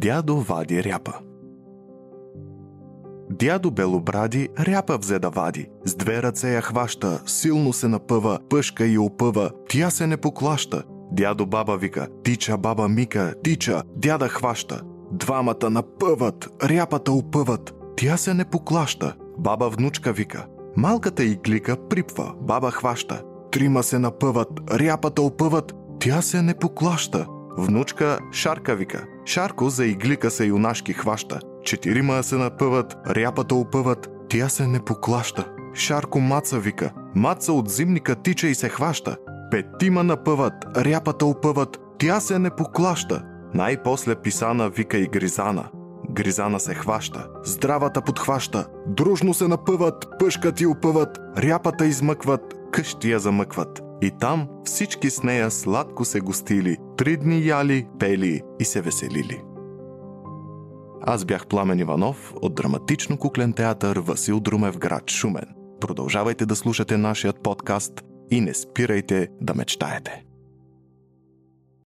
Дядо вади ряпа. Дядо Белобради ряпа взе да вади. С две ръце я хваща, силно се напъва, пъшка и опъва, тя се не поклаща. Дядо баба вика, тича баба Мика, тича, дяда хваща. Двамата напъват, ряпата опъват, тя се не поклаща. Баба внучка вика, малката и глика припва, баба хваща. Трима се напъват, ряпата опъват, тя се не поклаща. Внучка Шарка вика. Шарко за иглика се юнашки хваща. Четирима се напъват, ряпата опъват, тя се не поклаща. Шарко Маца вика. Маца от зимника тича и се хваща. Петима напъват, ряпата опъват, тя се не поклаща. Най-после писана вика и Гризана. Гризана се хваща, здравата подхваща, дружно се напъват, пъшкат и опъват, ряпата измъкват, къщи я замъкват. И там всички с нея сладко се гостили, три дни яли, пели и се веселили. Аз бях Пламен Иванов от драматично куклен театър Васил Друмев град Шумен. Продължавайте да слушате нашият подкаст и не спирайте да мечтаете.